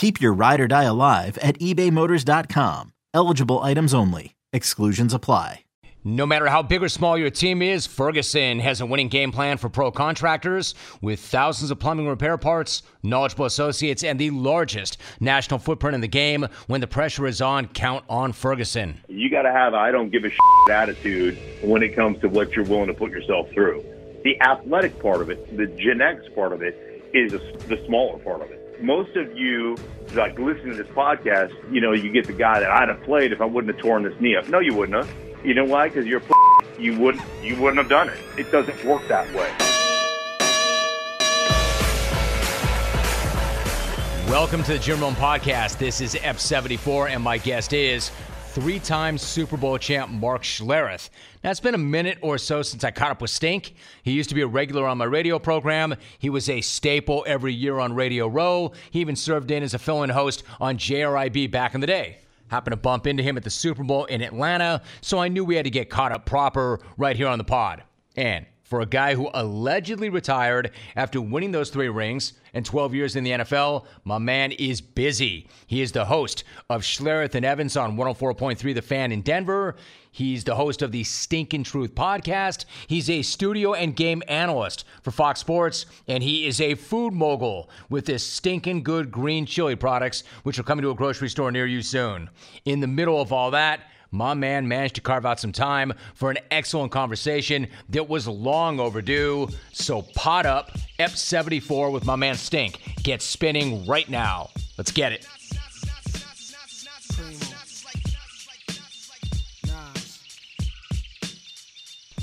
Keep your ride or die alive at ebaymotors.com. Eligible items only. Exclusions apply. No matter how big or small your team is, Ferguson has a winning game plan for pro contractors with thousands of plumbing repair parts, knowledgeable associates, and the largest national footprint in the game. When the pressure is on, count on Ferguson. You got to have I don't give a shit attitude when it comes to what you're willing to put yourself through. The athletic part of it, the genetics part of it, is the smaller part of it most of you, like listening to this podcast, you know, you get the guy that I'd have played if I wouldn't have torn this knee up. No, you wouldn't have. You know why? Because you're a you wouldn't you wouldn't have done it. It doesn't work that way. Welcome to the Jim Rome Podcast. This is F74, and my guest is three time Super Bowl champ Mark Schlereth. Now, it's been a minute or so since I caught up with Stink. He used to be a regular on my radio program. He was a staple every year on Radio Row. He even served in as a fill in host on JRIB back in the day. Happened to bump into him at the Super Bowl in Atlanta, so I knew we had to get caught up proper right here on the pod. And for a guy who allegedly retired after winning those three rings and 12 years in the NFL, my man is busy. He is the host of Schlereth and Evans on 104.3 The Fan in Denver. He's the host of the Stinkin' Truth podcast. He's a studio and game analyst for Fox Sports, and he is a food mogul with this stinking good green chili products, which will come into a grocery store near you soon. In the middle of all that, my man managed to carve out some time for an excellent conversation that was long overdue. So pot up, Ep 74 with my man Stink. Get spinning right now. Let's get it.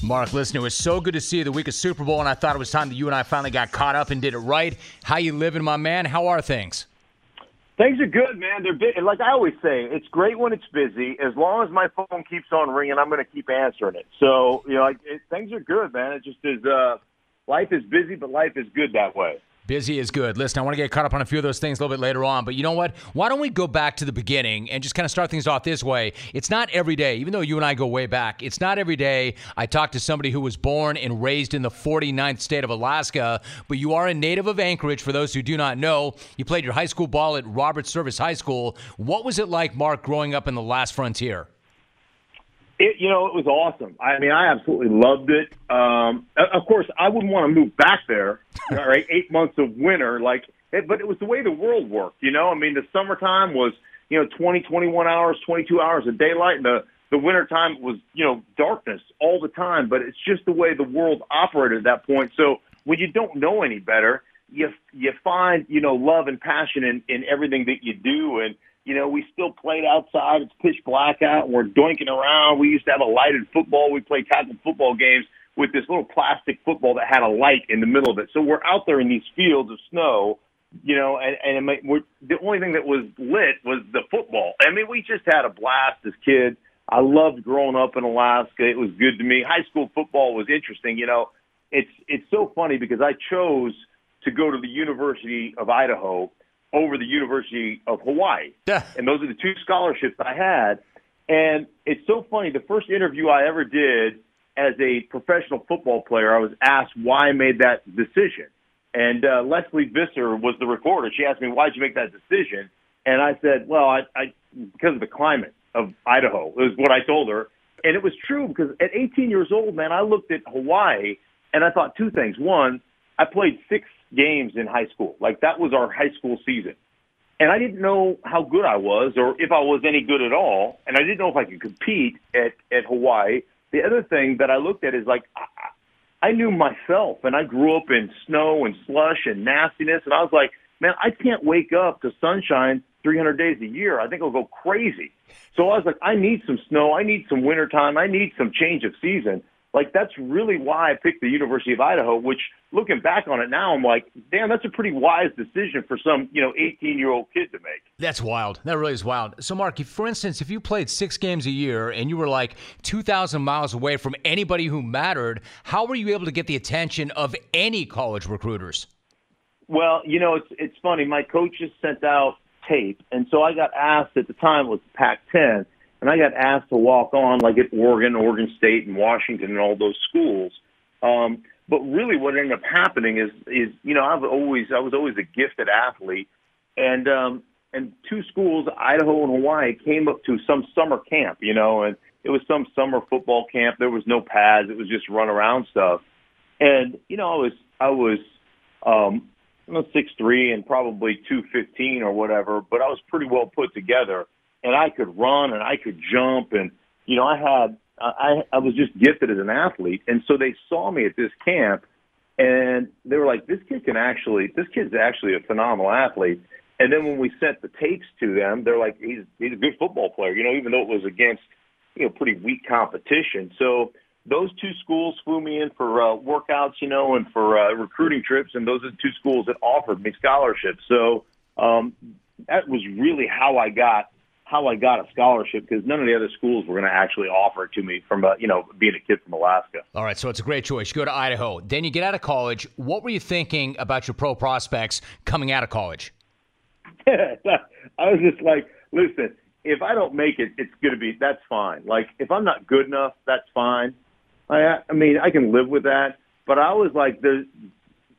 Mark, listen, it was so good to see you the week of Super Bowl, and I thought it was time that you and I finally got caught up and did it right. How you living, my man? How are things? Things are good, man. They're big. Like I always say, it's great when it's busy. As long as my phone keeps on ringing, I'm going to keep answering it. So you know, like, it, things are good, man. It just is. Uh, life is busy, but life is good that way. Busy is good. Listen, I want to get caught up on a few of those things a little bit later on, but you know what? Why don't we go back to the beginning and just kind of start things off this way? It's not every day, even though you and I go way back, it's not every day I talk to somebody who was born and raised in the 49th state of Alaska, but you are a native of Anchorage, for those who do not know. You played your high school ball at Robert Service High School. What was it like, Mark, growing up in the last frontier? It, you know, it was awesome. I mean, I absolutely loved it. Um, of course, I wouldn't want to move back there. All right, eight months of winter, like, it, but it was the way the world worked. You know, I mean, the summertime was you know twenty, twenty-one hours, twenty-two hours of daylight, and the the wintertime was you know darkness all the time. But it's just the way the world operated at that point. So when you don't know any better, you you find you know love and passion in in everything that you do, and you know, we still played outside. It's pitch black out. And we're doinking around. We used to have a lighted football. We played tackle football games with this little plastic football that had a light in the middle of it. So we're out there in these fields of snow, you know, and, and it might, we're, the only thing that was lit was the football. I mean, we just had a blast as kids. I loved growing up in Alaska. It was good to me. High school football was interesting. You know, it's it's so funny because I chose to go to the University of Idaho over the University of Hawaii. Yeah. And those are the two scholarships I had. And it's so funny. The first interview I ever did as a professional football player, I was asked why I made that decision. And uh, Lesley Visser was the reporter. She asked me, why did you make that decision? And I said, well, I, I because of the climate of Idaho. It was what I told her. And it was true because at 18 years old, man, I looked at Hawaii and I thought two things. One, I played six games in high school. Like that was our high school season. And I didn't know how good I was or if I was any good at all. And I didn't know if I could compete at, at Hawaii. The other thing that I looked at is like, I knew myself, and I grew up in snow and slush and nastiness, and I was like, man, I can't wake up to sunshine 300 days a year. I think I'll go crazy. So I was like, I need some snow. I need some winter time. I need some change of season. Like that's really why I picked the University of Idaho, which looking back on it now, I'm like, damn, that's a pretty wise decision for some, you know, 18 year old kid to make. That's wild. That really is wild. So, Mark, if, for instance, if you played six games a year and you were like 2,000 miles away from anybody who mattered, how were you able to get the attention of any college recruiters? Well, you know, it's it's funny. My coaches sent out tape, and so I got asked at the time it was Pac-10 and I got asked to walk on like at Oregon, Oregon State, and Washington, and all those schools. Um, but really, what ended up happening is is you know I've always I was always a gifted athlete, and um, and two schools, Idaho and Hawaii, came up to some summer camp, you know, and it was some summer football camp. There was no pads; it was just run around stuff. And you know, I was I was um, six three and probably two fifteen or whatever, but I was pretty well put together and I could run and I could jump and you know I had I I was just gifted as an athlete. And so they saw me at this camp and they were like this kid can actually this kid's actually a phenomenal athlete. And then when we sent the tapes to them they're like he's he's a good football player you know even though it was against you know pretty weak competition. So those two schools flew me in for uh, workouts you know and for uh, recruiting trips. And those are the two schools that offered me scholarships. So um that was really how I got how I got a scholarship because none of the other schools were going to actually offer it to me from uh, you know being a kid from Alaska. All right, so it's a great choice. You go to Idaho, then you get out of college. What were you thinking about your pro prospects coming out of college? I was just like, listen, if I don't make it, it's going to be that's fine. Like if I'm not good enough, that's fine. I I mean I can live with that. But I was like the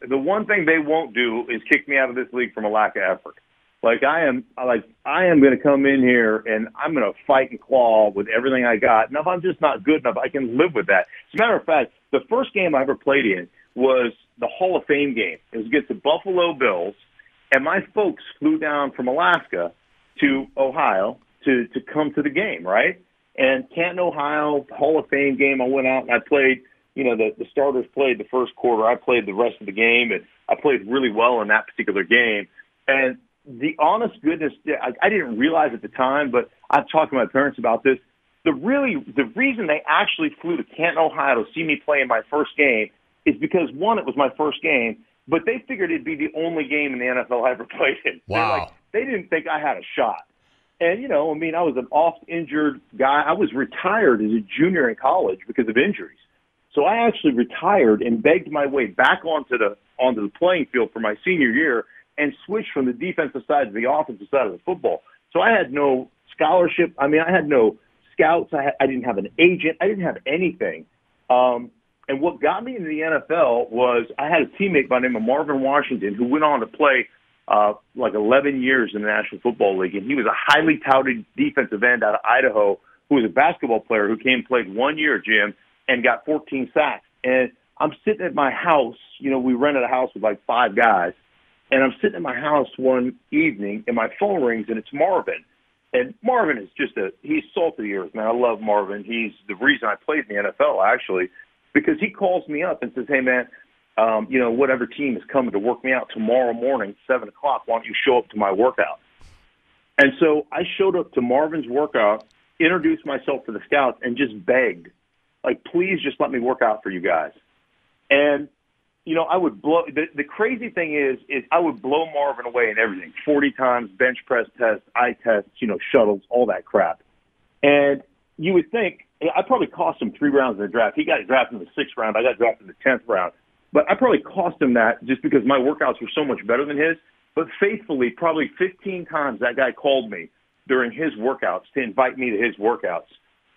the one thing they won't do is kick me out of this league from a lack of effort. Like I am, I like I am going to come in here and I'm going to fight and claw with everything I got. And if I'm just not good enough, I can live with that. As a matter of fact, the first game I ever played in was the Hall of Fame game. It was against the Buffalo Bills, and my folks flew down from Alaska to Ohio to to come to the game, right? And Canton, Ohio, Hall of Fame game. I went out and I played. You know, the the starters played the first quarter. I played the rest of the game, and I played really well in that particular game. And the honest goodness, I, I didn't realize at the time, but I've talked to my parents about this. The really, the reason they actually flew to Canton, Ohio to see me play in my first game is because one, it was my first game, but they figured it'd be the only game in the NFL I ever played in. Wow. Like, they didn't think I had a shot. And, you know, I mean, I was an oft injured guy. I was retired as a junior in college because of injuries. So I actually retired and begged my way back onto the onto the playing field for my senior year and switched from the defensive side to the offensive side of the football. So I had no scholarship. I mean, I had no scouts. I, had, I didn't have an agent. I didn't have anything. Um, and what got me into the NFL was I had a teammate by the name of Marvin Washington who went on to play uh, like 11 years in the National Football League, and he was a highly touted defensive end out of Idaho who was a basketball player who came played one year, Jim, and got 14 sacks. And I'm sitting at my house. You know, we rented a house with like five guys and I'm sitting in my house one evening, and my phone rings, and it's Marvin. And Marvin is just a he's salt of the earth, man. I love Marvin. He's the reason I played in the NFL actually, because he calls me up and says, "Hey, man, um, you know whatever team is coming to work me out tomorrow morning, seven o'clock. Why don't you show up to my workout?" And so I showed up to Marvin's workout, introduced myself to the scouts, and just begged, like, please just let me work out for you guys. And you know, I would blow. The, the crazy thing is, is I would blow Marvin away in everything. Forty times bench press tests, eye tests, you know, shuttles, all that crap. And you would think I probably cost him three rounds in the draft. He got drafted in the sixth round. I got drafted in the tenth round. But I probably cost him that just because my workouts were so much better than his. But faithfully, probably 15 times that guy called me during his workouts to invite me to his workouts.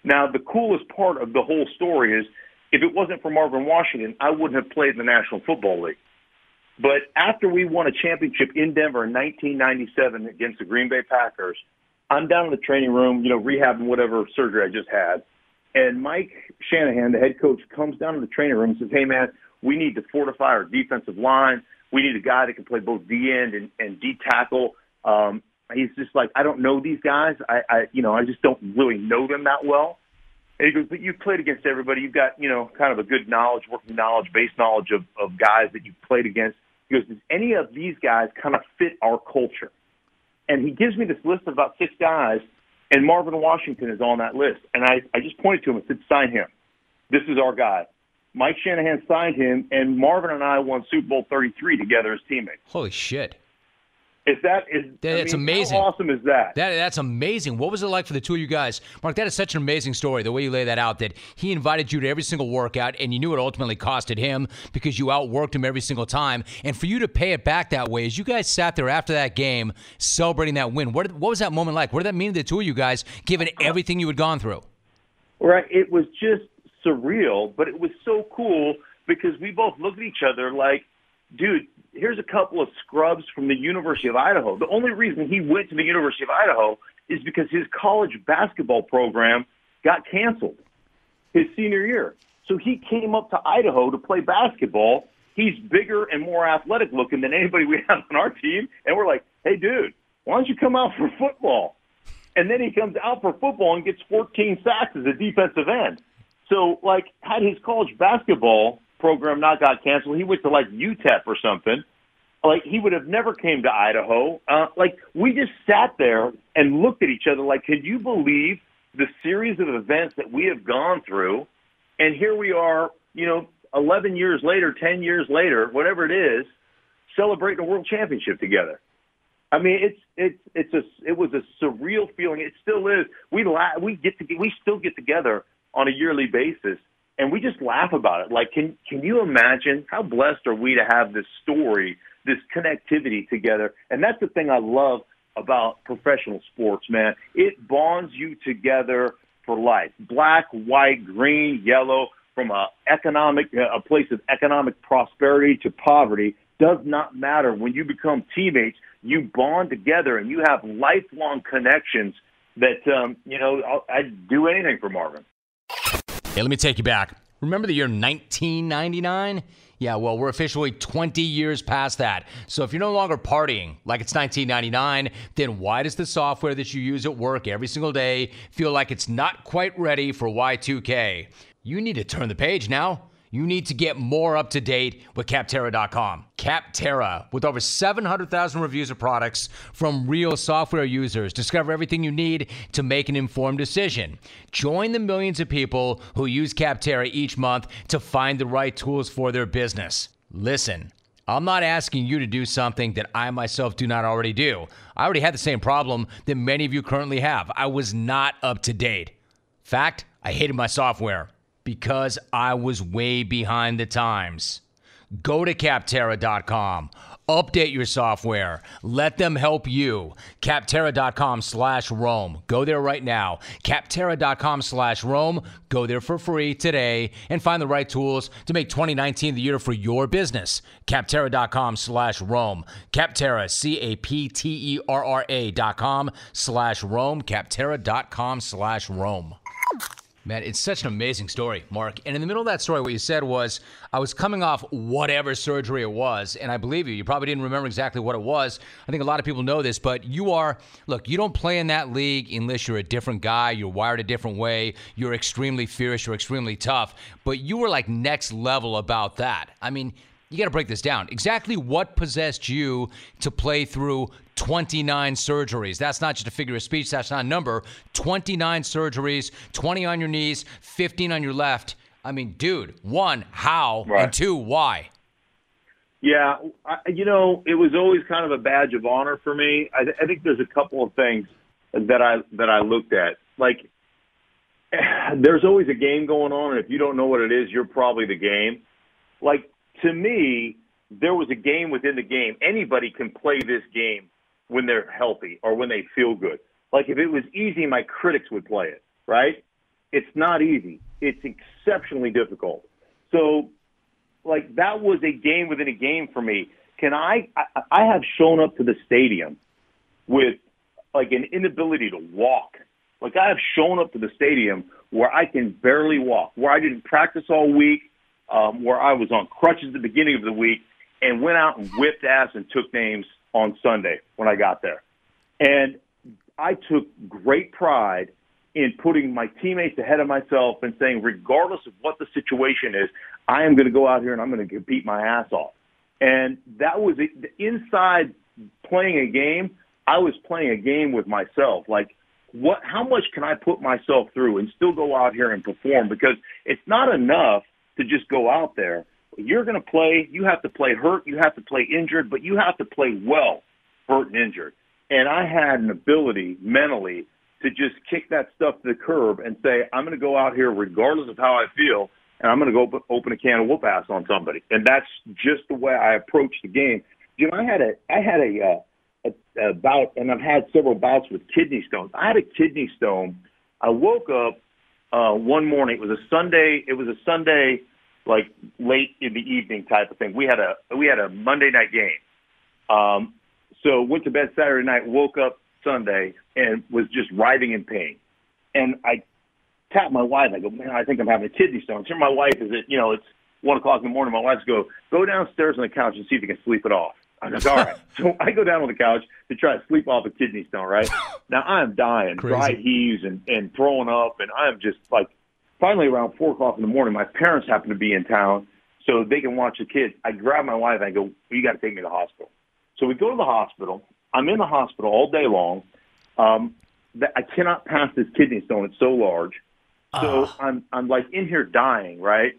Now, the coolest part of the whole story is if it wasn't for Marvin Washington, I wouldn't have played in the National Football League. But after we won a championship in Denver in 1997 against the Green Bay Packers, I'm down in the training room, you know, rehabbing whatever surgery I just had. And Mike Shanahan, the head coach, comes down to the training room and says, Hey, man, we need to fortify our defensive line. We need a guy that can play both D end and, and D tackle. Um, he's just like, I don't know these guys. I, I, you know, I just don't really know them that well. And he goes, but you've played against everybody. You've got, you know, kind of a good knowledge, working knowledge, base knowledge of, of guys that you've played against. He goes, does any of these guys kind of fit our culture? And he gives me this list of about six guys, and Marvin Washington is on that list. And I, I just pointed to him and said, sign him. This is our guy. Mike Shanahan signed him, and Marvin and I won Super Bowl 33 together as teammates. Holy shit. Is that is that's I mean, amazing? How awesome is that? That that's amazing. What was it like for the two of you guys, Mark? That is such an amazing story. The way you lay that out, that he invited you to every single workout, and you knew it ultimately costed him because you outworked him every single time. And for you to pay it back that way, as you guys sat there after that game celebrating that win, what what was that moment like? What did that mean to the two of you guys, given everything you had gone through? Right. It was just surreal, but it was so cool because we both looked at each other like, dude, here's a couple of scrubs from the University of Idaho. The only reason he went to the University of Idaho is because his college basketball program got canceled his senior year. So he came up to Idaho to play basketball. He's bigger and more athletic looking than anybody we have on our team. And we're like, hey, dude, why don't you come out for football? And then he comes out for football and gets 14 sacks as a defensive end. So, like, had his college basketball program not got canceled, he went to like UTEP or something. Like he would have never came to Idaho. Uh, like we just sat there and looked at each other. Like, can you believe the series of events that we have gone through? And here we are, you know, 11 years later, 10 years later, whatever it is, celebrating a world championship together. I mean, it's it's it's a it was a surreal feeling. It still is. We la- we get to we still get together on a yearly basis and we just laugh about it. Like, can can you imagine how blessed are we to have this story, this connectivity together? And that's the thing I love about professional sports, man. It bonds you together for life. Black, white, green, yellow, from a economic a place of economic prosperity to poverty does not matter. When you become teammates, you bond together and you have lifelong connections. That um, you know, I'd do anything for Marvin. Hey, let me take you back. Remember the year 1999? Yeah, well, we're officially 20 years past that. So if you're no longer partying like it's 1999, then why does the software that you use at work every single day feel like it's not quite ready for Y2K? You need to turn the page now you need to get more up to date with Capterra.com. Capterra, with over 700,000 reviews of products from real software users, discover everything you need to make an informed decision. Join the millions of people who use Capterra each month to find the right tools for their business. Listen. I'm not asking you to do something that I myself do not already do. I already had the same problem that many of you currently have. I was not up to date. Fact, I hated my software because I was way behind the times. Go to Capterra.com. Update your software. Let them help you. Capterra.com slash Rome. Go there right now. Capterra.com slash Rome. Go there for free today and find the right tools to make 2019 the year for your business. Capterra.com slash Rome. Capterra, C A P T E R R A dot com slash Rome. Capterra.com slash Rome. Man, it's such an amazing story, Mark. And in the middle of that story, what you said was, I was coming off whatever surgery it was. And I believe you. You probably didn't remember exactly what it was. I think a lot of people know this, but you are, look, you don't play in that league unless you're a different guy. You're wired a different way. You're extremely fierce. You're extremely tough. But you were like next level about that. I mean, you got to break this down. Exactly what possessed you to play through 29 surgeries? That's not just a figure of speech, that's not a number. 29 surgeries, 20 on your knees, 15 on your left. I mean, dude, one, how? Right. And two, why? Yeah, I, you know, it was always kind of a badge of honor for me. I, I think there's a couple of things that I that I looked at. Like, there's always a game going on, and if you don't know what it is, you're probably the game. Like to me, there was a game within the game. Anybody can play this game when they're healthy or when they feel good. Like if it was easy, my critics would play it, right? It's not easy. It's exceptionally difficult. So, like that was a game within a game for me. Can I? I, I have shown up to the stadium with like an inability to walk. Like I have shown up to the stadium where I can barely walk, where I didn't practice all week, um, where I was on crutches at the beginning of the week and went out and whipped ass and took names on Sunday when I got there. And I took great pride in putting my teammates ahead of myself and saying, regardless of what the situation is, I am going to go out here and I'm going to compete my ass off. And that was the inside playing a game. I was playing a game with myself. Like, what? How much can I put myself through and still go out here and perform? Because it's not enough to just go out there. You're going to play. You have to play hurt. You have to play injured, but you have to play well, hurt and injured. And I had an ability mentally to just kick that stuff to the curb and say, I'm going to go out here regardless of how I feel, and I'm going to go open a can of whoop ass on somebody. And that's just the way I approach the game. You know, I had a I had a, uh, a, a bout, and I've had several bouts with kidney stones. I had a kidney stone. I woke up uh, one morning. It was a Sunday. It was a Sunday, like late in the evening type of thing. We had a we had a Monday night game. Um, so went to bed Saturday night. Woke up Sunday and was just writhing in pain. And I tapped my wife. I go, man, I think I'm having a kidney stone. So my wife is it, you know, it's one o'clock in the morning. My wife's go, go downstairs on the couch and see if you can sleep it off. I'm like, all right. so I go down on the couch to try to sleep off a kidney stone, right? Now I'm dying, Crazy. dry heaves and, and throwing up. And I'm just like, finally around four o'clock in the morning, my parents happen to be in town so they can watch the kids. I grab my wife and I go, you got to take me to the hospital. So we go to the hospital. I'm in the hospital all day long. Um, that I cannot pass this kidney stone. It's so large. So uh. I'm I'm like in here dying, right?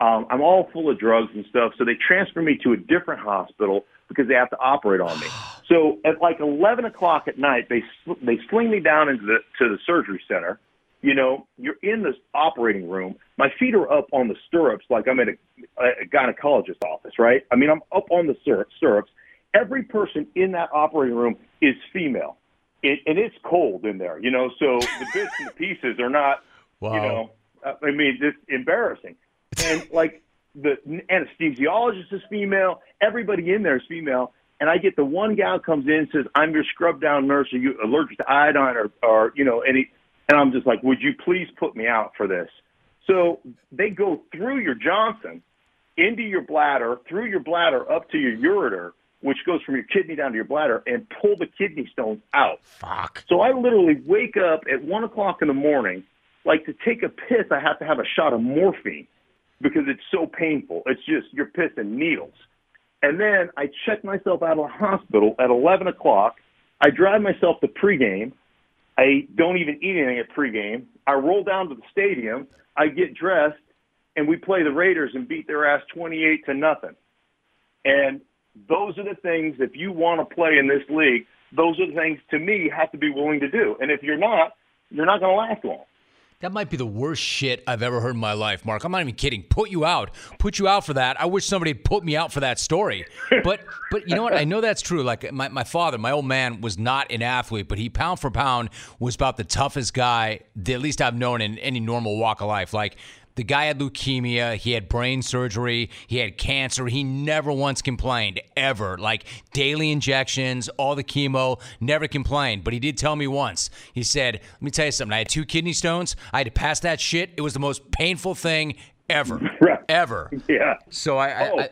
Um, I'm all full of drugs and stuff. So they transfer me to a different hospital because they have to operate on me. So at like 11 o'clock at night, they they sling me down into the to the surgery center. You know, you're in this operating room. My feet are up on the stirrups like I'm at a, a gynecologist office, right? I mean, I'm up on the stirrups. Every person in that operating room is female. It, and it's cold in there, you know. So the bits and pieces are not, wow. you know. I mean, it's embarrassing. And like the anesthesiologist is female, everybody in there is female, and I get the one gal comes in and says, "I'm your scrub down nurse. Are you allergic to iodine or, or you know any?" And I'm just like, "Would you please put me out for this?" So they go through your Johnson, into your bladder, through your bladder up to your ureter, which goes from your kidney down to your bladder, and pull the kidney stones out. Fuck. So I literally wake up at one o'clock in the morning. Like to take a piss, I have to have a shot of morphine because it's so painful. It's just you're pissing needles. And then I check myself out of the hospital at 11 o'clock. I drive myself to pregame. I don't even eat anything at pregame. I roll down to the stadium. I get dressed, and we play the Raiders and beat their ass 28 to nothing. And those are the things, if you want to play in this league, those are the things to me have to be willing to do. And if you're not, you're not going to last long. That might be the worst shit I've ever heard in my life, Mark. I'm not even kidding. Put you out. Put you out for that. I wish somebody put me out for that story. But but you know what? I know that's true. Like my, my father, my old man was not an athlete, but he pound for pound was about the toughest guy that at least I've known in any normal walk of life. Like the guy had leukemia. He had brain surgery. He had cancer. He never once complained, ever. Like daily injections, all the chemo, never complained. But he did tell me once. He said, Let me tell you something. I had two kidney stones. I had to pass that shit. It was the most painful thing ever. Right. Ever. Yeah. So I. Oh, I, I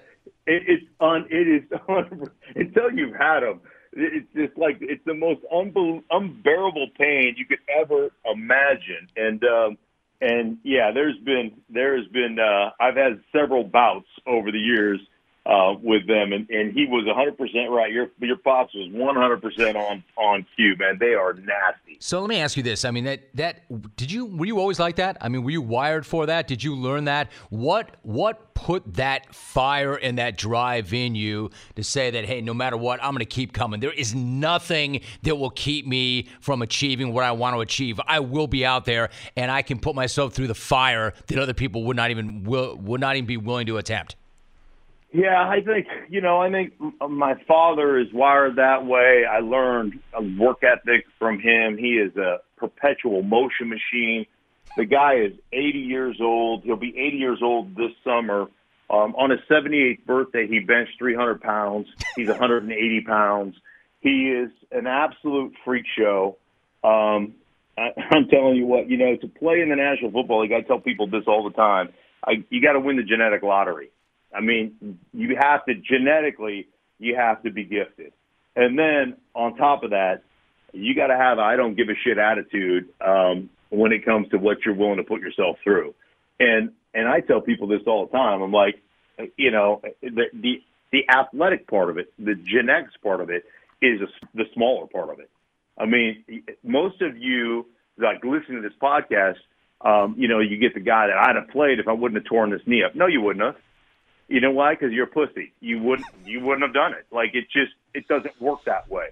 it, it's on. It is on, until you've had them. It's just like it's the most unbe- unbearable pain you could ever imagine, and um, and yeah, there's been there's been uh, I've had several bouts over the years uh, with them, and, and he was 100 percent right. Your your pops was 100 percent on on cue, man. They are nasty. So let me ask you this: I mean, that that did you were you always like that? I mean, were you wired for that? Did you learn that? What what put that fire and that drive in you to say that hey, no matter what, I'm going to keep coming. There is nothing that will keep me from achieving what I want to achieve. I will be out there, and I can put myself through the fire that other people would not even will would not even be willing to attempt. Yeah, I think you know. I think my father is wired that way. I learned a work ethic from him. He is a perpetual motion machine. The guy is 80 years old. He'll be 80 years old this summer. Um, on his 78th birthday, he benched 300 pounds. He's 180 pounds. He is an absolute freak show. Um, I, I'm telling you what, you know, to play in the National Football League, I tell people this all the time. I, you got to win the genetic lottery. I mean, you have to genetically, you have to be gifted. And then on top of that, you got to have I don't give a shit attitude. Um, when it comes to what you're willing to put yourself through. And and I tell people this all the time. I'm like, you know, the the, the athletic part of it, the genetics part of it, is a, the smaller part of it. I mean, most of you like listening to this podcast, um, you know, you get the guy that I'd have played if I wouldn't have torn this knee up. No, you wouldn't have. You know why? Because you're a pussy. You wouldn't. You wouldn't have done it. Like it just. It doesn't work that way.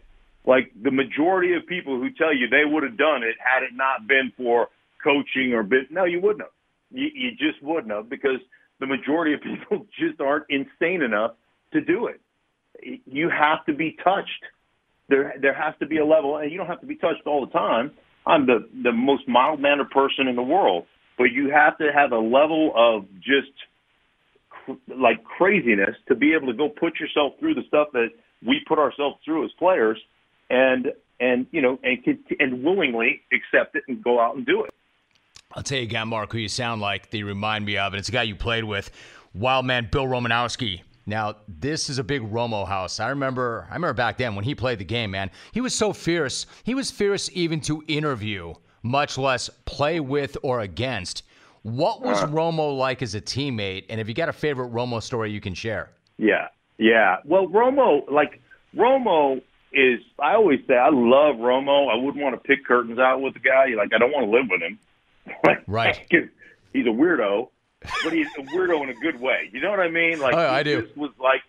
Like the majority of people who tell you they would have done it had it not been for coaching or bit. No, you wouldn't have. You, you just wouldn't have because the majority of people just aren't insane enough to do it. You have to be touched. There, there has to be a level, and you don't have to be touched all the time. I'm the the most mild mannered person in the world, but you have to have a level of just like craziness to be able to go put yourself through the stuff that we put ourselves through as players, and and you know and and willingly accept it and go out and do it. I'll tell you again, Mark, who you sound like. They remind me of, and it's a guy you played with, Wild Man Bill Romanowski. Now, this is a big Romo house. I remember I remember back then when he played the game, man. He was so fierce. He was fierce even to interview, much less play with or against. What was uh, Romo like as a teammate? And if you got a favorite Romo story you can share? Yeah. Yeah. Well, Romo, like Romo is I always say I love Romo. I wouldn't want to pick curtains out with the guy. Like I don't want to live with him. right. He's a weirdo but he's a weirdo in a good way. You know what I mean? Like oh, I do. Was like,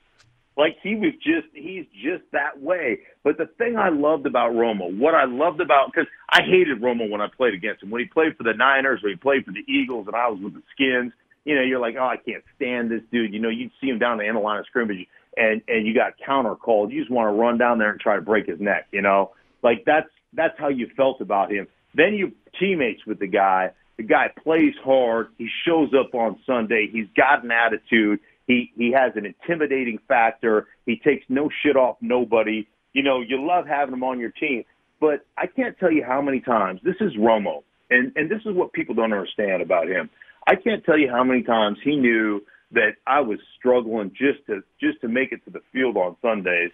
like he was just he's just that way. But the thing I loved about Romo, what I loved about because I hated Romo when I played against him when he played for the Niners or he played for the Eagles and I was with the Skins. You know, you're like, oh, I can't stand this dude. You know, you'd see him down the end of line of scrimmage and and you got counter called. You just want to run down there and try to break his neck. You know, like that's that's how you felt about him. Then you teammates with the guy the guy plays hard. He shows up on Sunday. He's got an attitude. He he has an intimidating factor. He takes no shit off nobody. You know, you love having him on your team. But I can't tell you how many times this is Romo, and and this is what people don't understand about him. I can't tell you how many times he knew that I was struggling just to just to make it to the field on Sundays,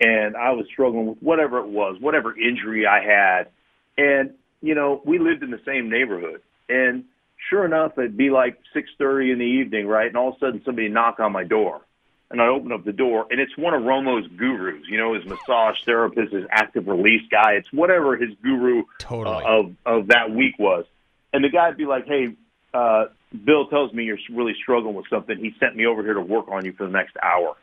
and I was struggling with whatever it was, whatever injury I had, and you know we lived in the same neighborhood, and sure enough, it'd be like 6:30 in the evening, right? And all of a sudden, somebody knock on my door, and I open up the door, and it's one of Romo's gurus. You know, his massage therapist, his active release guy. It's whatever his guru totally. uh, of of that week was. And the guy'd be like, "Hey, uh, Bill tells me you're really struggling with something. He sent me over here to work on you for the next hour."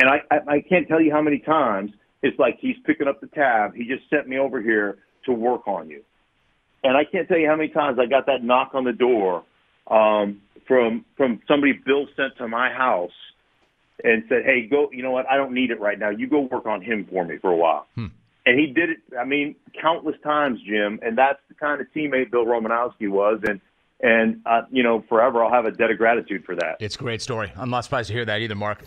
And I, I, I can't tell you how many times it's like he's picking up the tab. He just sent me over here to work on you. And I can't tell you how many times I got that knock on the door um, from from somebody Bill sent to my house and said, "Hey, go. You know what? I don't need it right now. You go work on him for me for a while." Hmm. And he did it. I mean, countless times, Jim. And that's the kind of teammate Bill Romanowski was. And and uh, you know, forever I'll have a debt of gratitude for that. It's a great story. I'm not surprised to hear that either, Mark.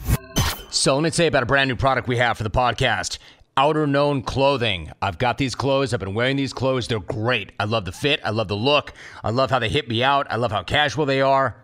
So let me say about a brand new product we have for the podcast. Outerknown clothing. I've got these clothes. I've been wearing these clothes. They're great. I love the fit. I love the look. I love how they hit me out. I love how casual they are.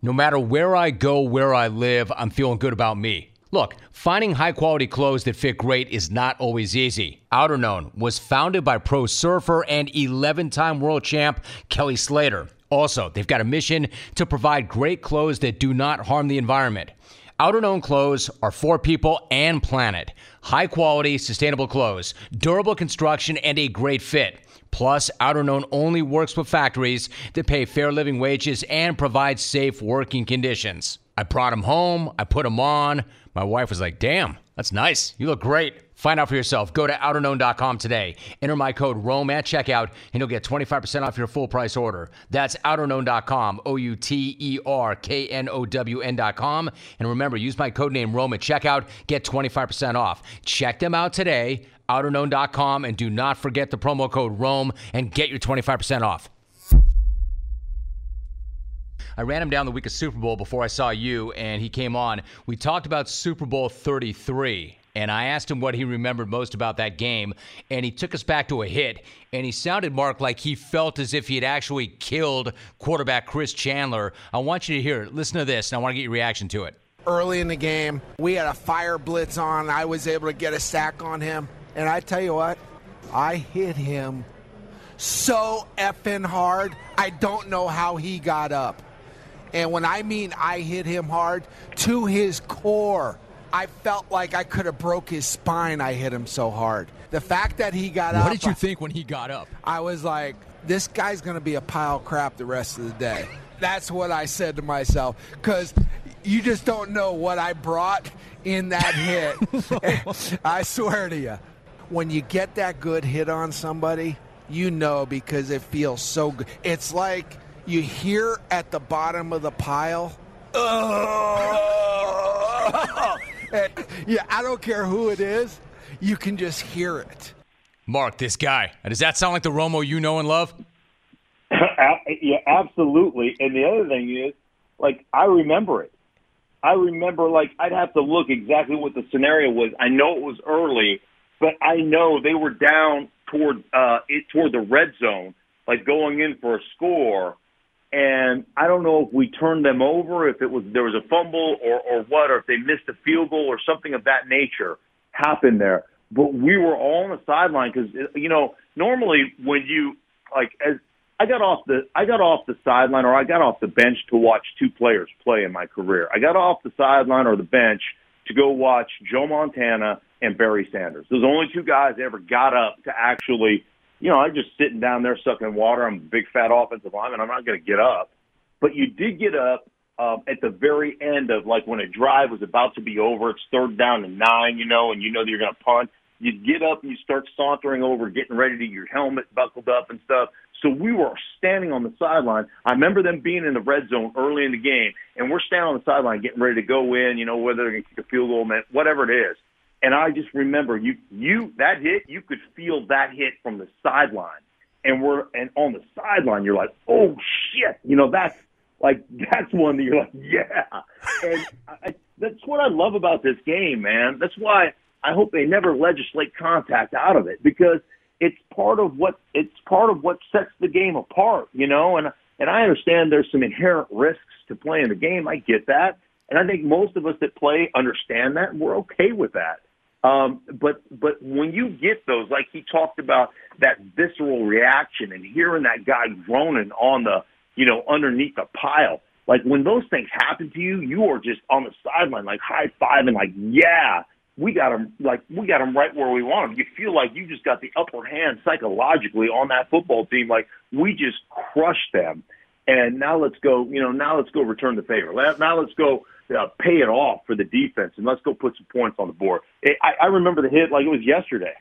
No matter where I go, where I live, I'm feeling good about me. Look, finding high quality clothes that fit great is not always easy. Outerknown was founded by pro surfer and 11 time world champ Kelly Slater. Also, they've got a mission to provide great clothes that do not harm the environment. Outerknown clothes are for people and planet. High quality, sustainable clothes, durable construction, and a great fit. Plus, Outerknown only works with factories that pay fair living wages and provide safe working conditions. I brought them home, I put them on. My wife was like, damn, that's nice. You look great. Find out for yourself. Go to outerknown.com today. Enter my code ROME at checkout, and you'll get 25% off your full price order. That's outerknown.com, O U T E R K N O W N.com. And remember, use my code name ROME at checkout, get 25% off. Check them out today, outerknown.com, and do not forget the promo code ROME and get your 25% off. I ran him down the week of Super Bowl before I saw you, and he came on. We talked about Super Bowl 33 and I asked him what he remembered most about that game, and he took us back to a hit, and he sounded, Mark, like he felt as if he had actually killed quarterback Chris Chandler. I want you to hear it. Listen to this, and I want to get your reaction to it. Early in the game, we had a fire blitz on. I was able to get a sack on him, and I tell you what, I hit him so effing hard. I don't know how he got up. And when I mean I hit him hard, to his core, I felt like I could have broke his spine. I hit him so hard. The fact that he got what up. What did you think when he got up? I was like, this guy's going to be a pile of crap the rest of the day. That's what I said to myself because you just don't know what I brought in that hit. I swear to you. When you get that good hit on somebody, you know because it feels so good. It's like you hear at the bottom of the pile. yeah, I don't care who it is. You can just hear it. Mark, this guy. Does that sound like the Romo you know and love? yeah, absolutely. And the other thing is, like, I remember it. I remember, like, I'd have to look exactly what the scenario was. I know it was early, but I know they were down toward uh, it toward the red zone, like going in for a score. And I don't know if we turned them over, if it was there was a fumble or or what, or if they missed a field goal or something of that nature happened there. But we were all on the sideline because you know normally when you like as I got off the I got off the sideline or I got off the bench to watch two players play in my career. I got off the sideline or the bench to go watch Joe Montana and Barry Sanders. Those only two guys ever got up to actually, you know, I'm just sitting down there sucking water. I'm a big fat offensive lineman. I'm not going to get up, but you did get up um, at the very end of like when a drive was about to be over. It's third down and nine, you know, and you know that you're going to punt. You get up and you start sauntering over, getting ready to your helmet buckled up and stuff. So we were standing on the sideline. I remember them being in the red zone early in the game, and we're standing on the sideline getting ready to go in. You know, whether they're going to kick a field goal, whatever it is. And I just remember you, you that hit, you could feel that hit from the sideline, and we're and on the sideline, you're like, oh shit, you know that's like that's one that you're like, yeah, and I, that's what I love about this game, man. That's why I hope they never legislate contact out of it because it's part of what it's part of what sets the game apart, you know. And and I understand there's some inherent risks to playing the game. I get that, and I think most of us that play understand that. And we're okay with that. Um, but but when you get those, like he talked about that visceral reaction and hearing that guy groaning on the you know underneath the pile, like when those things happen to you, you are just on the sideline, like high fiving, like yeah we got them like we got them right where we want them. You feel like you just got the upper hand psychologically on that football team. Like we just crushed them, and now let's go. You know, now let's go return the favor. Now let's go uh, pay it off for the defense, and let's go put some points on the board. I, I remember the hit like it was yesterday.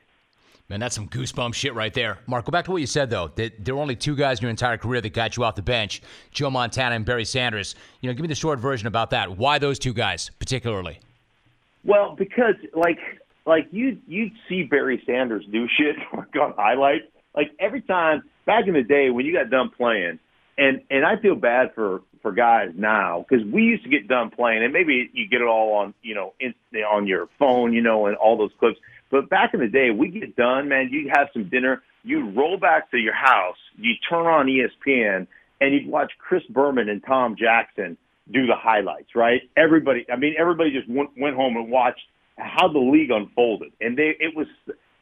Man, that's some goosebump shit right there. Mark, go back to what you said though. That there were only two guys in your entire career that got you off the bench: Joe Montana and Barry Sanders. You know, give me the short version about that. Why those two guys particularly? Well, because like like you you see Barry Sanders do shit on highlights. Like every time back in the day when you got done playing, and and I feel bad for for guys now because we used to get done playing, and maybe you get it all on you know in, on your phone, you know, and all those clips. But back in the day, we get done, man. You have some dinner, you roll back to your house, you turn on ESPN, and you'd watch Chris Berman and Tom Jackson do the highlights, right? Everybody, I mean, everybody just went, went home and watched how the league unfolded, and they it was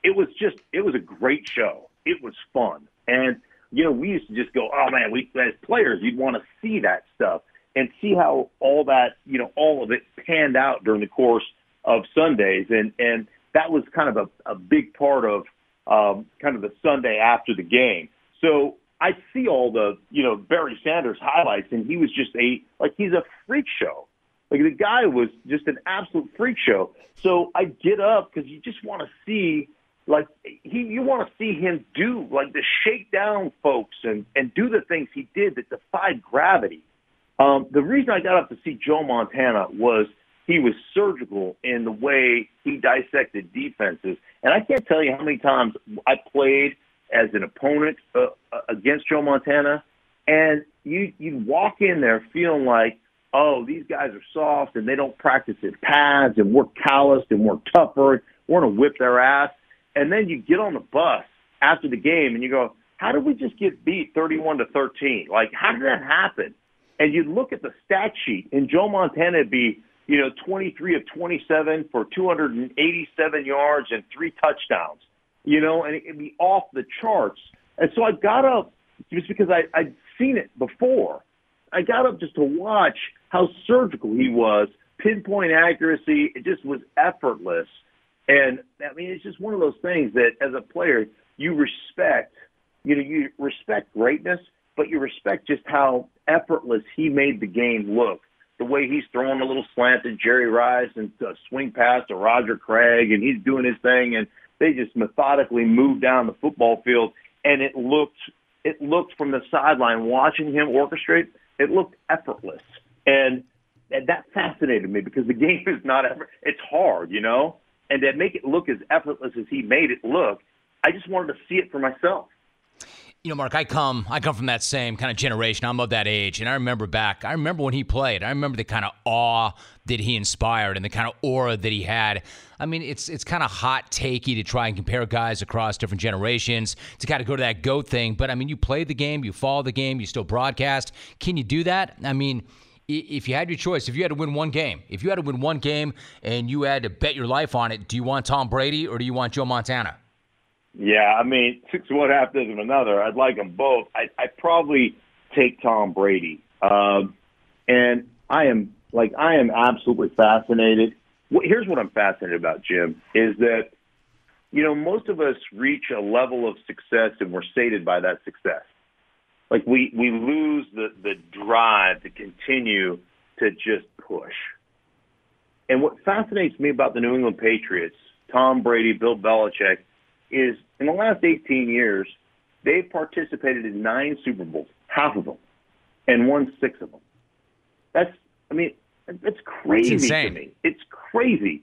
it was just it was a great show. It was fun, and you know we used to just go, oh man, we as players you'd want to see that stuff and see how all that you know all of it panned out during the course of Sundays, and and that was kind of a, a big part of um, kind of the Sunday after the game. So I see all the, you know, Barry Sanders highlights, and he was just a like he's a freak show. Like the guy was just an absolute freak show. So I get up because you just want to see, like he, you want to see him do like the shake down folks and and do the things he did that defied gravity. Um, the reason I got up to see Joe Montana was he was surgical in the way he dissected defenses, and I can't tell you how many times I played as an opponent uh, uh, against Joe Montana, and you you walk in there feeling like, oh, these guys are soft and they don't practice in pads and we're calloused and we're tougher. We're gonna whip their ass, and then you get on the bus after the game and you go, how did we just get beat 31 to 13? Like, how did that happen? And you look at the stat sheet, and Joe Montana would be, you know, 23 of 27 for 287 yards and three touchdowns you know, and it'd be off the charts. And so I got up just because I, I'd seen it before. I got up just to watch how surgical he was, pinpoint accuracy. It just was effortless. And I mean, it's just one of those things that as a player, you respect, you know, you respect greatness, but you respect just how effortless he made the game look. The way he's throwing a little slant to Jerry Rice and a swing pass to Roger Craig, and he's doing his thing, and they just methodically move down the football field, and it looked, it looked from the sideline watching him orchestrate, it looked effortless, and, and that fascinated me because the game is not ever, it's hard, you know, and to make it look as effortless as he made it look, I just wanted to see it for myself. You know, Mark, I come I come from that same kind of generation. I'm of that age, and I remember back. I remember when he played. I remember the kind of awe that he inspired and the kind of aura that he had. I mean, it's it's kind of hot takey to try and compare guys across different generations to kind of go to that goat thing. But I mean, you play the game, you follow the game, you still broadcast. Can you do that? I mean, if you had your choice, if you had to win one game, if you had to win one game and you had to bet your life on it, do you want Tom Brady or do you want Joe Montana? Yeah, I mean, six one half dozen another. I'd like them both. I I probably take Tom Brady. Um, and I am like I am absolutely fascinated. Here's what I'm fascinated about, Jim, is that you know most of us reach a level of success and we're sated by that success. Like we we lose the the drive to continue to just push. And what fascinates me about the New England Patriots, Tom Brady, Bill Belichick is in the last 18 years, they've participated in nine Super Bowls, half of them, and won six of them. That's, I mean, that's crazy it's to me. It's crazy.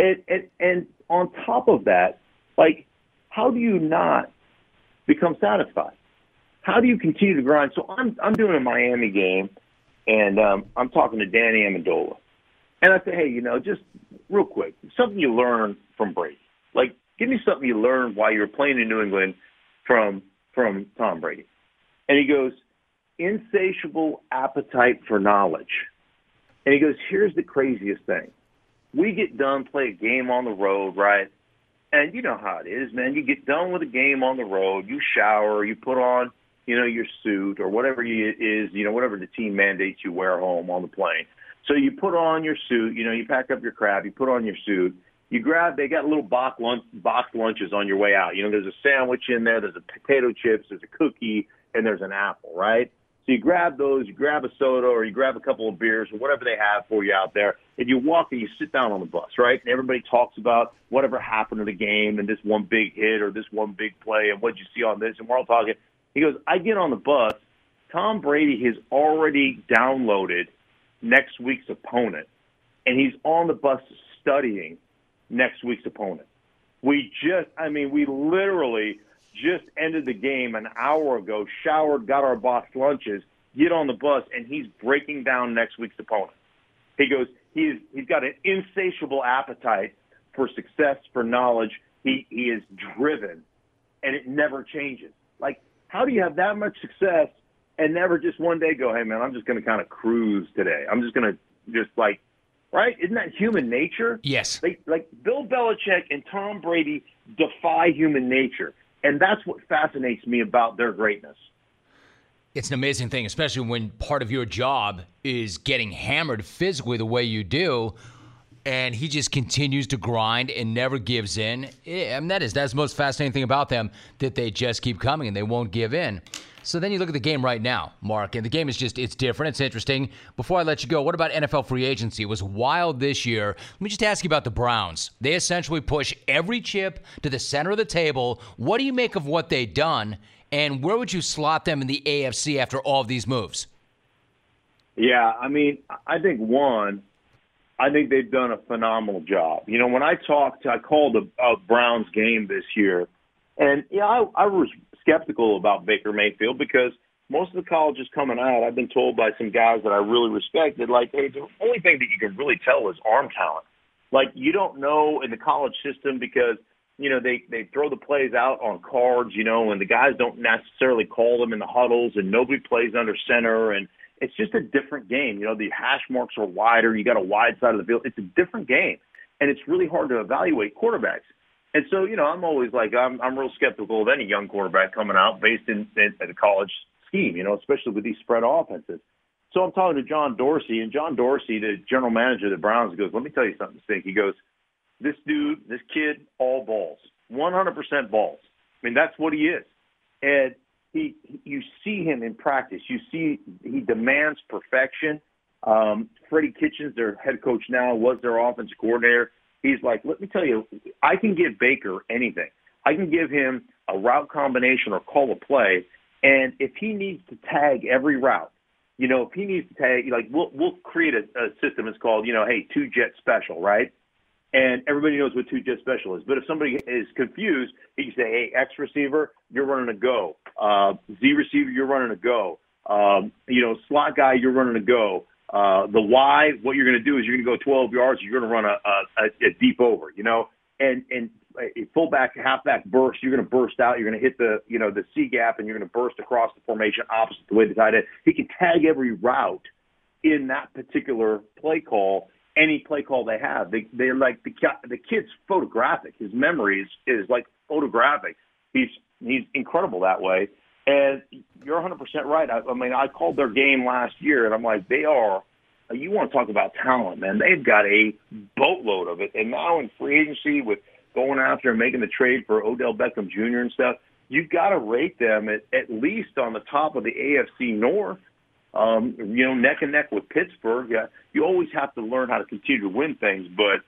And, and, and on top of that, like, how do you not become satisfied? How do you continue to grind? So I'm, I'm doing a Miami game, and um, I'm talking to Danny Amendola. And I say, hey, you know, just real quick, something you learn from Brady. Like, Give me something you learned while you were playing in New England from from Tom Brady. And he goes, insatiable appetite for knowledge. And he goes, here's the craziest thing. We get done, play a game on the road, right? And you know how it is, man. You get done with a game on the road, you shower, you put on, you know, your suit or whatever it is, you know, whatever the team mandates you wear home on the plane. So you put on your suit, you know, you pack up your crap, you put on your suit, you grab they got little box lunch box lunches on your way out. You know, there's a sandwich in there, there's a potato chips, there's a cookie, and there's an apple, right? So you grab those, you grab a soda or you grab a couple of beers or whatever they have for you out there, and you walk and you sit down on the bus, right? And everybody talks about whatever happened to the game and this one big hit or this one big play and what you see on this, and we're all talking. He goes, I get on the bus. Tom Brady has already downloaded next week's opponent, and he's on the bus studying next week's opponent. We just, I mean, we literally just ended the game an hour ago, showered, got our box lunches, get on the bus, and he's breaking down next week's opponent. He goes, he's, he's got an insatiable appetite for success, for knowledge. He, he is driven, and it never changes. Like, how do you have that much success and never just one day go, hey, man, I'm just going to kind of cruise today? I'm just going to just like right? Isn't that human nature? Yes. Like, like Bill Belichick and Tom Brady defy human nature. And that's what fascinates me about their greatness. It's an amazing thing, especially when part of your job is getting hammered physically the way you do. And he just continues to grind and never gives in. I mean, that is that's the most fascinating thing about them that they just keep coming and they won't give in. So then you look at the game right now, Mark, and the game is just, it's different. It's interesting. Before I let you go, what about NFL free agency? It was wild this year. Let me just ask you about the Browns. They essentially push every chip to the center of the table. What do you make of what they've done? And where would you slot them in the AFC after all of these moves? Yeah, I mean, I think one, I think they've done a phenomenal job. You know, when I talked, I called a, a Browns game this year, and yeah, I, I was skeptical about Baker Mayfield because most of the colleges coming out, I've been told by some guys that I really respected, like, hey, the only thing that you can really tell is arm talent. Like, you don't know in the college system because, you know, they, they throw the plays out on cards, you know, and the guys don't necessarily call them in the huddles and nobody plays under center. And it's just a different game. You know, the hash marks are wider. You got a wide side of the field. It's a different game. And it's really hard to evaluate quarterbacks. And so, you know, I'm always like, I'm, I'm real skeptical of any young quarterback coming out based in, in, a college scheme, you know, especially with these spread offenses. So I'm talking to John Dorsey, and John Dorsey, the general manager of the Browns, goes, "Let me tell you something, Stink." He goes, "This dude, this kid, all balls, 100% balls. I mean, that's what he is." And he, you see him in practice. You see he demands perfection. Um, Freddie Kitchens, their head coach now, was their offensive coordinator. He's like, let me tell you, I can give Baker anything. I can give him a route combination or call a play, and if he needs to tag every route, you know, if he needs to tag, like we'll we'll create a, a system. It's called, you know, hey, two jet special, right? And everybody knows what two jet special is. But if somebody is confused, he can say, hey, X receiver, you're running a go. Uh, Z receiver, you're running a go. Um, you know, slot guy, you're running a go. Uh, the Y, what you're going to do is you're going to go 12 yards. You're going to run a, a, a deep over, you know, and and a fullback, halfback burst. You're going to burst out. You're going to hit the you know the C gap, and you're going to burst across the formation opposite the way the tight end. He can tag every route in that particular play call. Any play call they have, they they're like the the kid's photographic. His memory is is like photographic. He's he's incredible that way. And you're 100% right. I, I mean, I called their game last year, and I'm like, they are. You want to talk about talent, man? They've got a boatload of it, and now in free agency with going after and making the trade for Odell Beckham Jr. and stuff, you've got to rate them at, at least on the top of the AFC North. Um, you know, neck and neck with Pittsburgh. Yeah, you always have to learn how to continue to win things, but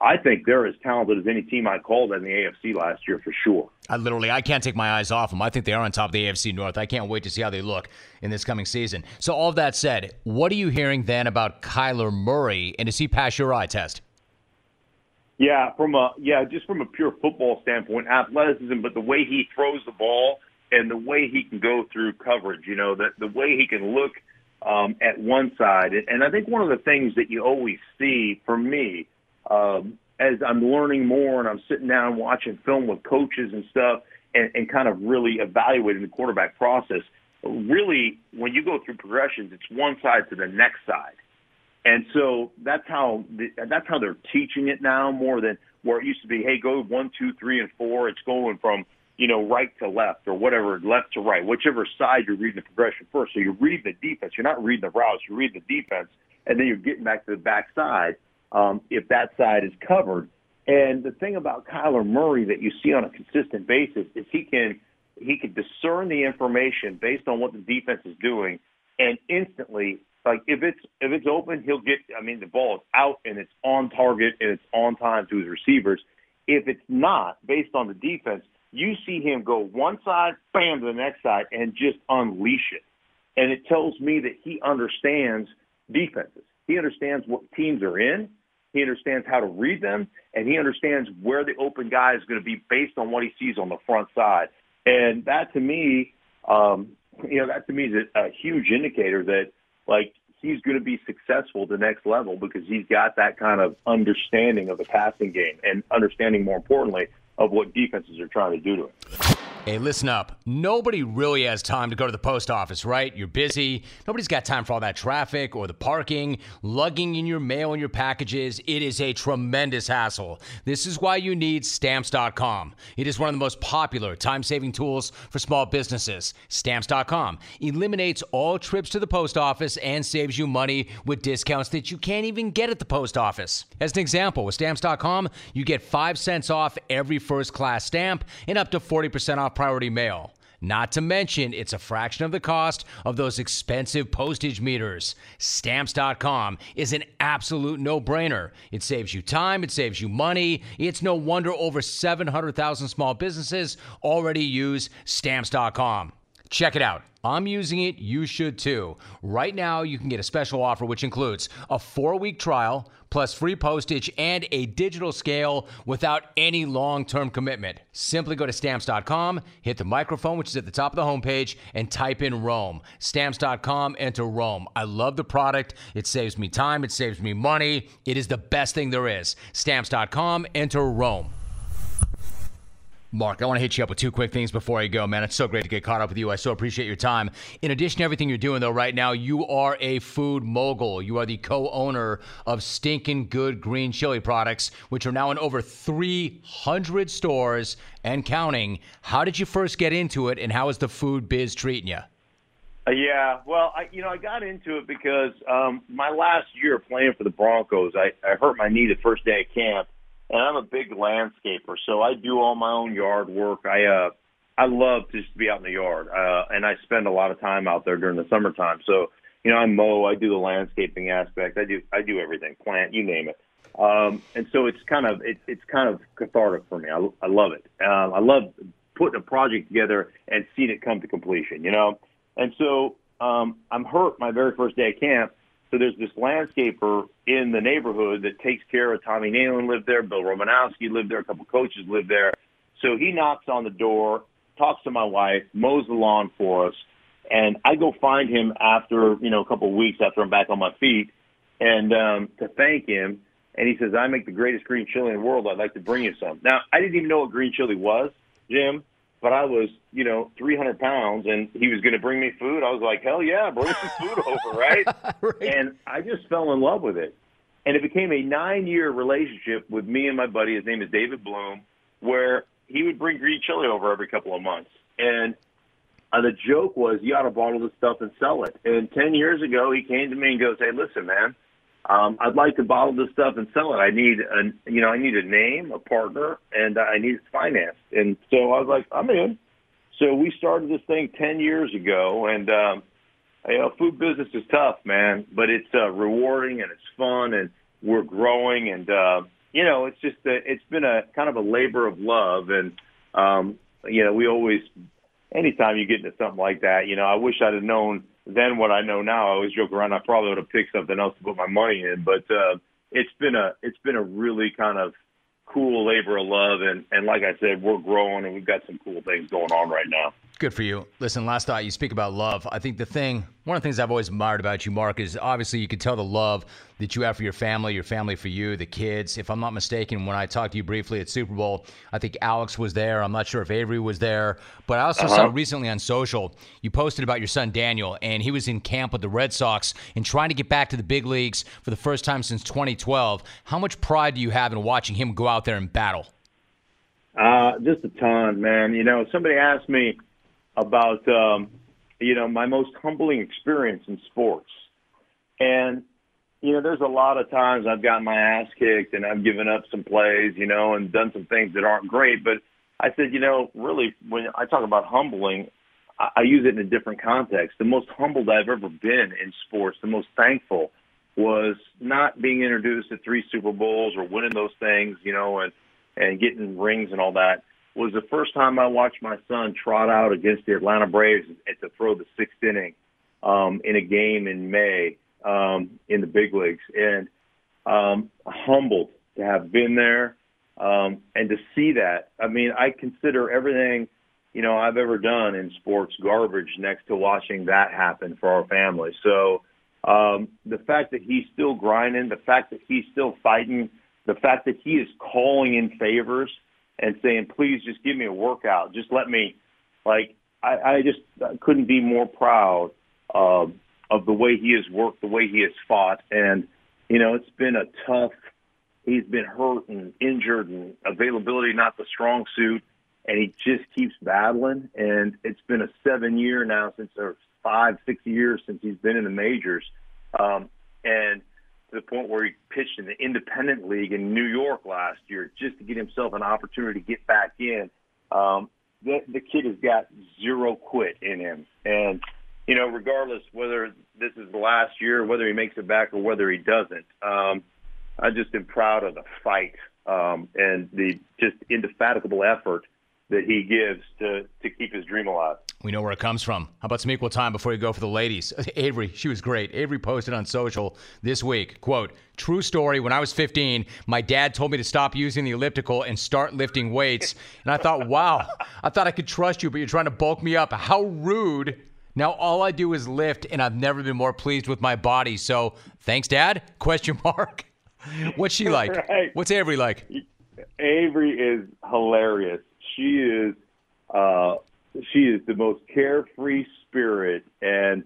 I think they're as talented as any team I called in the AFC last year for sure. I literally I can't take my eyes off them. I think they are on top of the AFC North. I can't wait to see how they look in this coming season. So all that said, what are you hearing then about Kyler Murray and does he pass your eye test? Yeah, from a yeah, just from a pure football standpoint, athleticism, but the way he throws the ball and the way he can go through coverage, you know, the the way he can look um, at one side, and I think one of the things that you always see for me um, as I'm learning more and I'm sitting down watching film with coaches and stuff and, and kind of really evaluating the quarterback process, really when you go through progressions, it's one side to the next side. And so that's how the, that's how they're teaching it now more than where it used to be. Hey, go one, two, three, and four. It's going from you know right to left or whatever, left to right, whichever side you're reading the progression first. So you're reading the defense. You're not reading the routes. You're reading the defense, and then you're getting back to the back side um, if that side is covered. And the thing about Kyler Murray that you see on a consistent basis is he can he can discern the information based on what the defense is doing, and instantly, like if it's if it's open, he'll get. I mean, the ball is out and it's on target and it's on time to his receivers. If it's not based on the defense, you see him go one side, bam, to the next side, and just unleash it. And it tells me that he understands defenses. He understands what teams are in he understands how to read them, and he understands where the open guy is going to be based on what he sees on the front side. And that to me, um, you know, that to me is a, a huge indicator that like he's going to be successful the next level because he's got that kind of understanding of the passing game and understanding, more importantly, of what defenses are trying to do to him. Hey, listen up. Nobody really has time to go to the post office, right? You're busy. Nobody's got time for all that traffic or the parking, lugging in your mail and your packages. It is a tremendous hassle. This is why you need stamps.com. It is one of the most popular time saving tools for small businesses. Stamps.com eliminates all trips to the post office and saves you money with discounts that you can't even get at the post office. As an example, with stamps.com, you get 5 cents off every first class stamp and up to 40% off priority mail. Not to mention, it's a fraction of the cost of those expensive postage meters. Stamps.com is an absolute no brainer. It saves you time, it saves you money. It's no wonder over 700,000 small businesses already use Stamps.com. Check it out. I'm using it. You should too. Right now, you can get a special offer which includes a four week trial plus free postage and a digital scale without any long term commitment. Simply go to stamps.com, hit the microphone, which is at the top of the homepage, and type in Rome. Stamps.com, enter Rome. I love the product. It saves me time, it saves me money. It is the best thing there is. Stamps.com, enter Rome. Mark, I want to hit you up with two quick things before I go, man. It's so great to get caught up with you. I so appreciate your time. In addition to everything you're doing, though, right now, you are a food mogul. You are the co owner of Stinking Good Green Chili Products, which are now in over 300 stores and counting. How did you first get into it, and how is the food biz treating you? Uh, yeah, well, I you know I got into it because um, my last year playing for the Broncos, I, I hurt my knee the first day of camp, and I'm a big landscaper, so I do all my own yard work. I uh I love just to be out in the yard, uh, and I spend a lot of time out there during the summertime. So you know, I mow, I do the landscaping aspect, I do I do everything, plant, you name it. Um, and so it's kind of it, it's kind of cathartic for me. I, I love it. Um, I love putting a project together and seeing it come to completion. You know, and so um, I'm hurt my very first day of camp, so there's this landscaper in the neighborhood that takes care of Tommy Nalen lived there, Bill Romanowski lived there, a couple coaches lived there. So he knocks on the door, talks to my wife, mows the lawn for us, and I go find him after you know a couple of weeks after I'm back on my feet, and um, to thank him. And he says, "I make the greatest green chili in the world. I'd like to bring you some." Now I didn't even know what green chili was, Jim but I was, you know, 300 pounds and he was going to bring me food. I was like, hell yeah, bring some food over, right? right? And I just fell in love with it. And it became a nine year relationship with me and my buddy. His name is David Bloom, where he would bring green chili over every couple of months. And uh, the joke was, you ought to bottle this stuff and sell it. And 10 years ago, he came to me and goes, hey, listen, man, um, I'd like to bottle this stuff and sell it. I need a, you know, I need a name, a partner, and I need it financed. And so I was like, I'm in. So we started this thing 10 years ago, and um, you know, food business is tough, man, but it's uh, rewarding and it's fun, and we're growing, and uh, you know, it's just a, it's been a kind of a labor of love, and um, you know, we always, anytime you get into something like that, you know, I wish I'd have known then what I know now. I always joke around. I probably would have picked something else to put my money in, but uh, it's been a it's been a really kind of cool labor of love, and and like I said, we're growing and we've got some cool things going on right now. Good for you. Listen, last thought, you speak about love. I think the thing, one of the things I've always admired about you, Mark, is obviously you can tell the love that you have for your family, your family for you, the kids. If I'm not mistaken, when I talked to you briefly at Super Bowl, I think Alex was there. I'm not sure if Avery was there. But I also uh-huh. saw recently on social, you posted about your son Daniel, and he was in camp with the Red Sox and trying to get back to the big leagues for the first time since 2012. How much pride do you have in watching him go out there and battle? Uh, just a ton, man. You know, somebody asked me, about um, you know my most humbling experience in sports, and you know there's a lot of times I've gotten my ass kicked and I've given up some plays, you know, and done some things that aren't great. But I said, you know, really when I talk about humbling, I, I use it in a different context. The most humbled I've ever been in sports, the most thankful was not being introduced to three Super Bowls or winning those things, you know, and and getting rings and all that was the first time I watched my son trot out against the Atlanta Braves at to throw the sixth inning um, in a game in May um, in the big leagues, and um, humbled to have been there um, and to see that. I mean, I consider everything you know I've ever done in sports garbage next to watching that happen for our family. So um, the fact that he's still grinding, the fact that he's still fighting, the fact that he is calling in favors and saying, please just give me a workout. Just let me, like, I, I just couldn't be more proud uh, of the way he has worked, the way he has fought. And, you know, it's been a tough, he's been hurt and injured and availability not the strong suit. And he just keeps battling. And it's been a seven year now since, or five, six years since he's been in the majors. Um, and to the point where he pitched in the independent league in New York last year just to get himself an opportunity to get back in. Um, the, the kid has got zero quit in him. And, you know, regardless whether this is the last year, whether he makes it back or whether he doesn't, um, I just am proud of the fight um, and the just indefatigable effort that he gives to, to keep his dream alive. We know where it comes from. How about some equal time before you go for the ladies? Avery, she was great. Avery posted on social this week, quote, true story, when I was 15, my dad told me to stop using the elliptical and start lifting weights. And I thought, wow, I thought I could trust you, but you're trying to bulk me up. How rude. Now all I do is lift, and I've never been more pleased with my body. So thanks, Dad? Question mark. What's she like? Right. What's Avery like? Avery is hilarious she is uh, she is the most carefree spirit, and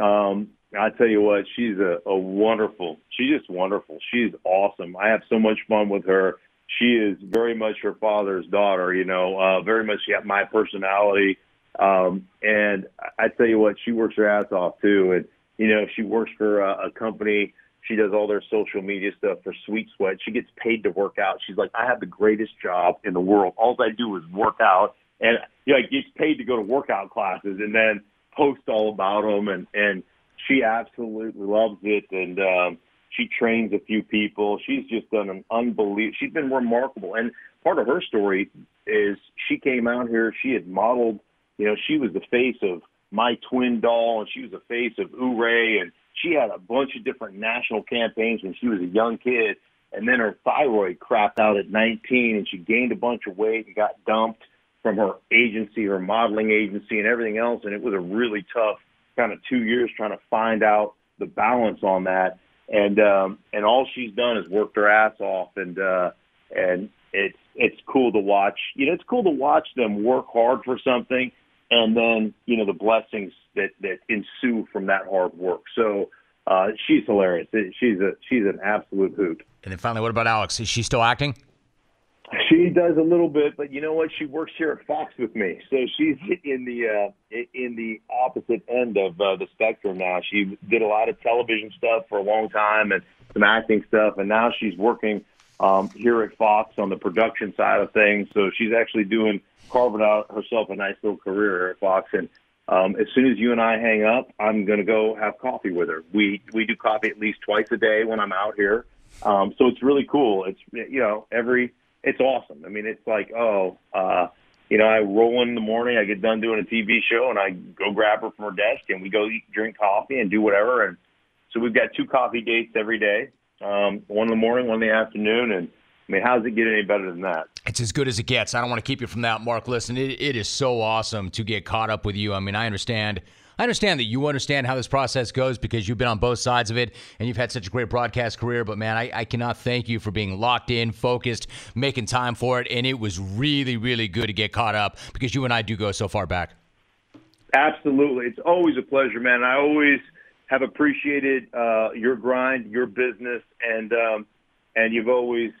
um, I tell you what, she's a, a wonderful. She's just wonderful. She's awesome. I have so much fun with her. She is very much her father's daughter. You know, uh, very much got my personality. Um, and I tell you what, she works her ass off too. And you know, she works for a, a company. She does all their social media stuff for Sweet Sweat. She gets paid to work out. She's like, I have the greatest job in the world. All I do is work out, and you know, gets paid to go to workout classes and then post all about them. And and she absolutely loves it. And um, she trains a few people. She's just done an unbelievable. She's been remarkable. And part of her story is she came out here. She had modeled. You know, she was the face of My Twinn doll, and she was the face of Ouray, and she had a bunch of different national campaigns when she was a young kid. And then her thyroid crapped out at 19, and she gained a bunch of weight and got dumped from her agency, her modeling agency, and everything else. And it was a really tough kind of two years trying to find out the balance on that. And um, and all she's done is worked her ass off, and uh, and it's it's cool to watch. You know, it's cool to watch them work hard for something and then you know the blessings that that ensue from that hard work. So uh, she's hilarious. She's a she's an absolute hoot. And then finally, what about Alex? Is she still acting? She does a little bit, but you know what? She works here at Fox with me, so she's in the uh, in the opposite end of uh, the spectrum now. She did a lot of television stuff for a long time and some acting stuff, and now she's working um, here at Fox on the production side of things. So she's actually doing carving out herself a nice little career here at Fox. And um, as soon as you and I hang up, I'm going to go have coffee with her. We we do coffee at least twice a day when I'm out here. Um, so it's really cool. It's you know every it's awesome. I mean, it's like oh. uh you know, I roll in the morning, I get done doing a TV show, and I go grab her from her desk, and we go eat, drink coffee, and do whatever. And so we've got two coffee dates every day, um, one in the morning, one in the afternoon, and I mean, how does it get any better than that? It's as good as it gets. I don't want to keep you from that, Mark. Listen, it, it is so awesome to get caught up with you. I mean, I understand. I understand that you understand how this process goes because you've been on both sides of it and you've had such a great broadcast career. But man, I, I cannot thank you for being locked in, focused, making time for it. And it was really, really good to get caught up because you and I do go so far back. Absolutely. It's always a pleasure, man. I always have appreciated uh, your grind, your business, and um, and you've always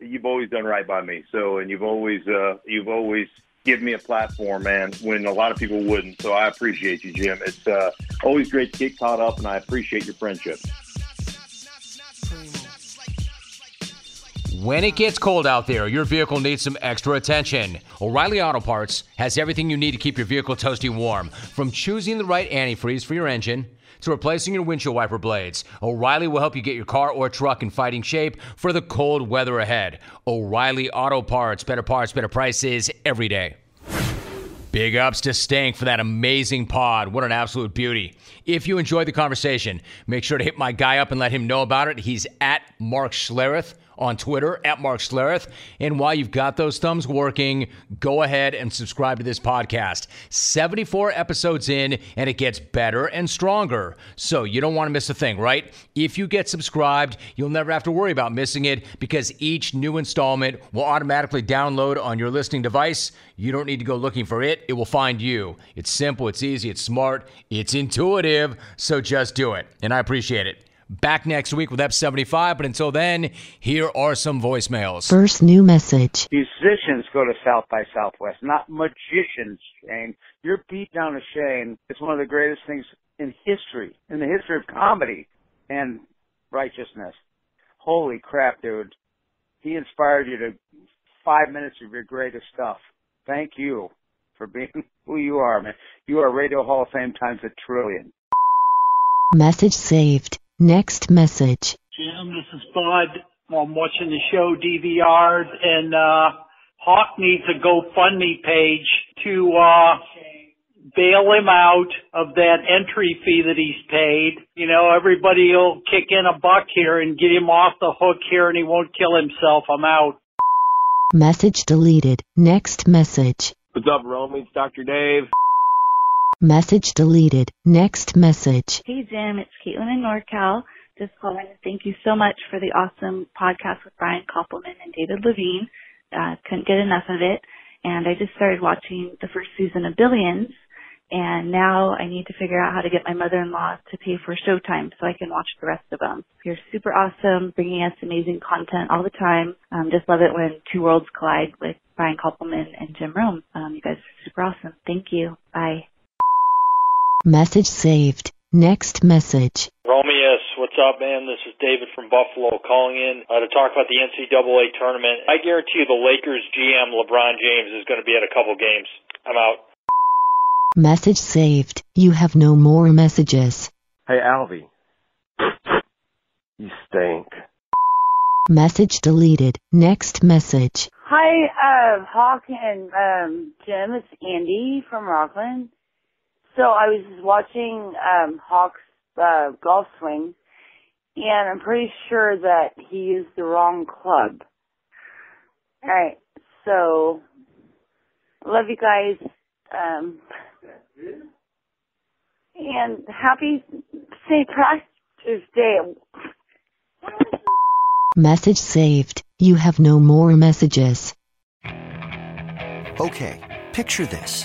you've always done right by me. So, and you've always uh, you've always given me a platform, man, when a lot of people wouldn't. So, I appreciate you, Jim. It's uh, always great to get caught up, and I appreciate your friendship. When it gets cold out there, your vehicle needs some extra attention. O'Reilly Auto Parts has everything you need to keep your vehicle toasty warm. From choosing the right antifreeze for your engine to replacing your windshield wiper blades. O'Reilly will help you get your car or truck in fighting shape for the cold weather ahead. O'Reilly Auto Parts, better parts, better prices every day. Big ups to Stank for that amazing pod. What an absolute beauty. If you enjoyed the conversation, make sure to hit my guy up and let him know about it. He's at Mark Schlereth on Twitter at Mark Schlereth. And while you've got those thumbs working, go ahead and subscribe to this podcast. 74 episodes in, and it gets better and stronger. So you don't want to miss a thing, right? If you get subscribed, you'll never have to worry about missing it because each new installment will automatically download on your listening device. You don't need to go looking for it, it will find you. It's simple, it's easy, it's smart, it's intuitive. So just do it. And I appreciate it. Back next week with F75, but until then, here are some voicemails. First new message. Musicians go to South by Southwest, not magicians, Shane. Your beat down to Shane is one of the greatest things in history, in the history of comedy and righteousness. Holy crap, dude. He inspired you to five minutes of your greatest stuff. Thank you for being who you are, man. You are Radio Hall of Fame times a trillion. Message saved. Next message. Jim, this is Bud. I'm watching the show DVR and uh Hawk needs a GoFundMe page to uh bail him out of that entry fee that he's paid. You know, everybody will kick in a buck here and get him off the hook here and he won't kill himself. I'm out. Message deleted. Next message. What's up, Romy? It's Dr. Dave. Message deleted. Next message. Hey, Jim. It's Caitlin in NorCal. Just calling to thank you so much for the awesome podcast with Brian Koppelman and David Levien. Uh, couldn't get enough of it. and I just started watching the first season of Billions. And now I need to figure out how to get my mother-in-law to pay for Showtime so I can watch the rest of them. You're super awesome, bringing us amazing content all the time. Um, just love it when two worlds collide with Brian Koppelman and Jim Rome. Um, you guys are super awesome. Thank you. Bye. Message saved. Next message. Romeus, what's up, man? This is David from Buffalo calling in uh, to talk about the NCAA tournament. I guarantee you the Lakers GM LeBron James is going to be at a couple games. I'm out. Message saved. You have no more messages. Hey, Alvy. You stink. Message deleted. Next message. Hi, uh, Hawk and um, Jim. It's Andy from Rockland. So I was watching um, Hawk's uh, golf swing, and I'm pretty sure that he used the wrong club. All right, so love you guys, um, and happy St. Patrick's Day. Message saved. You have no more messages. Okay, picture this.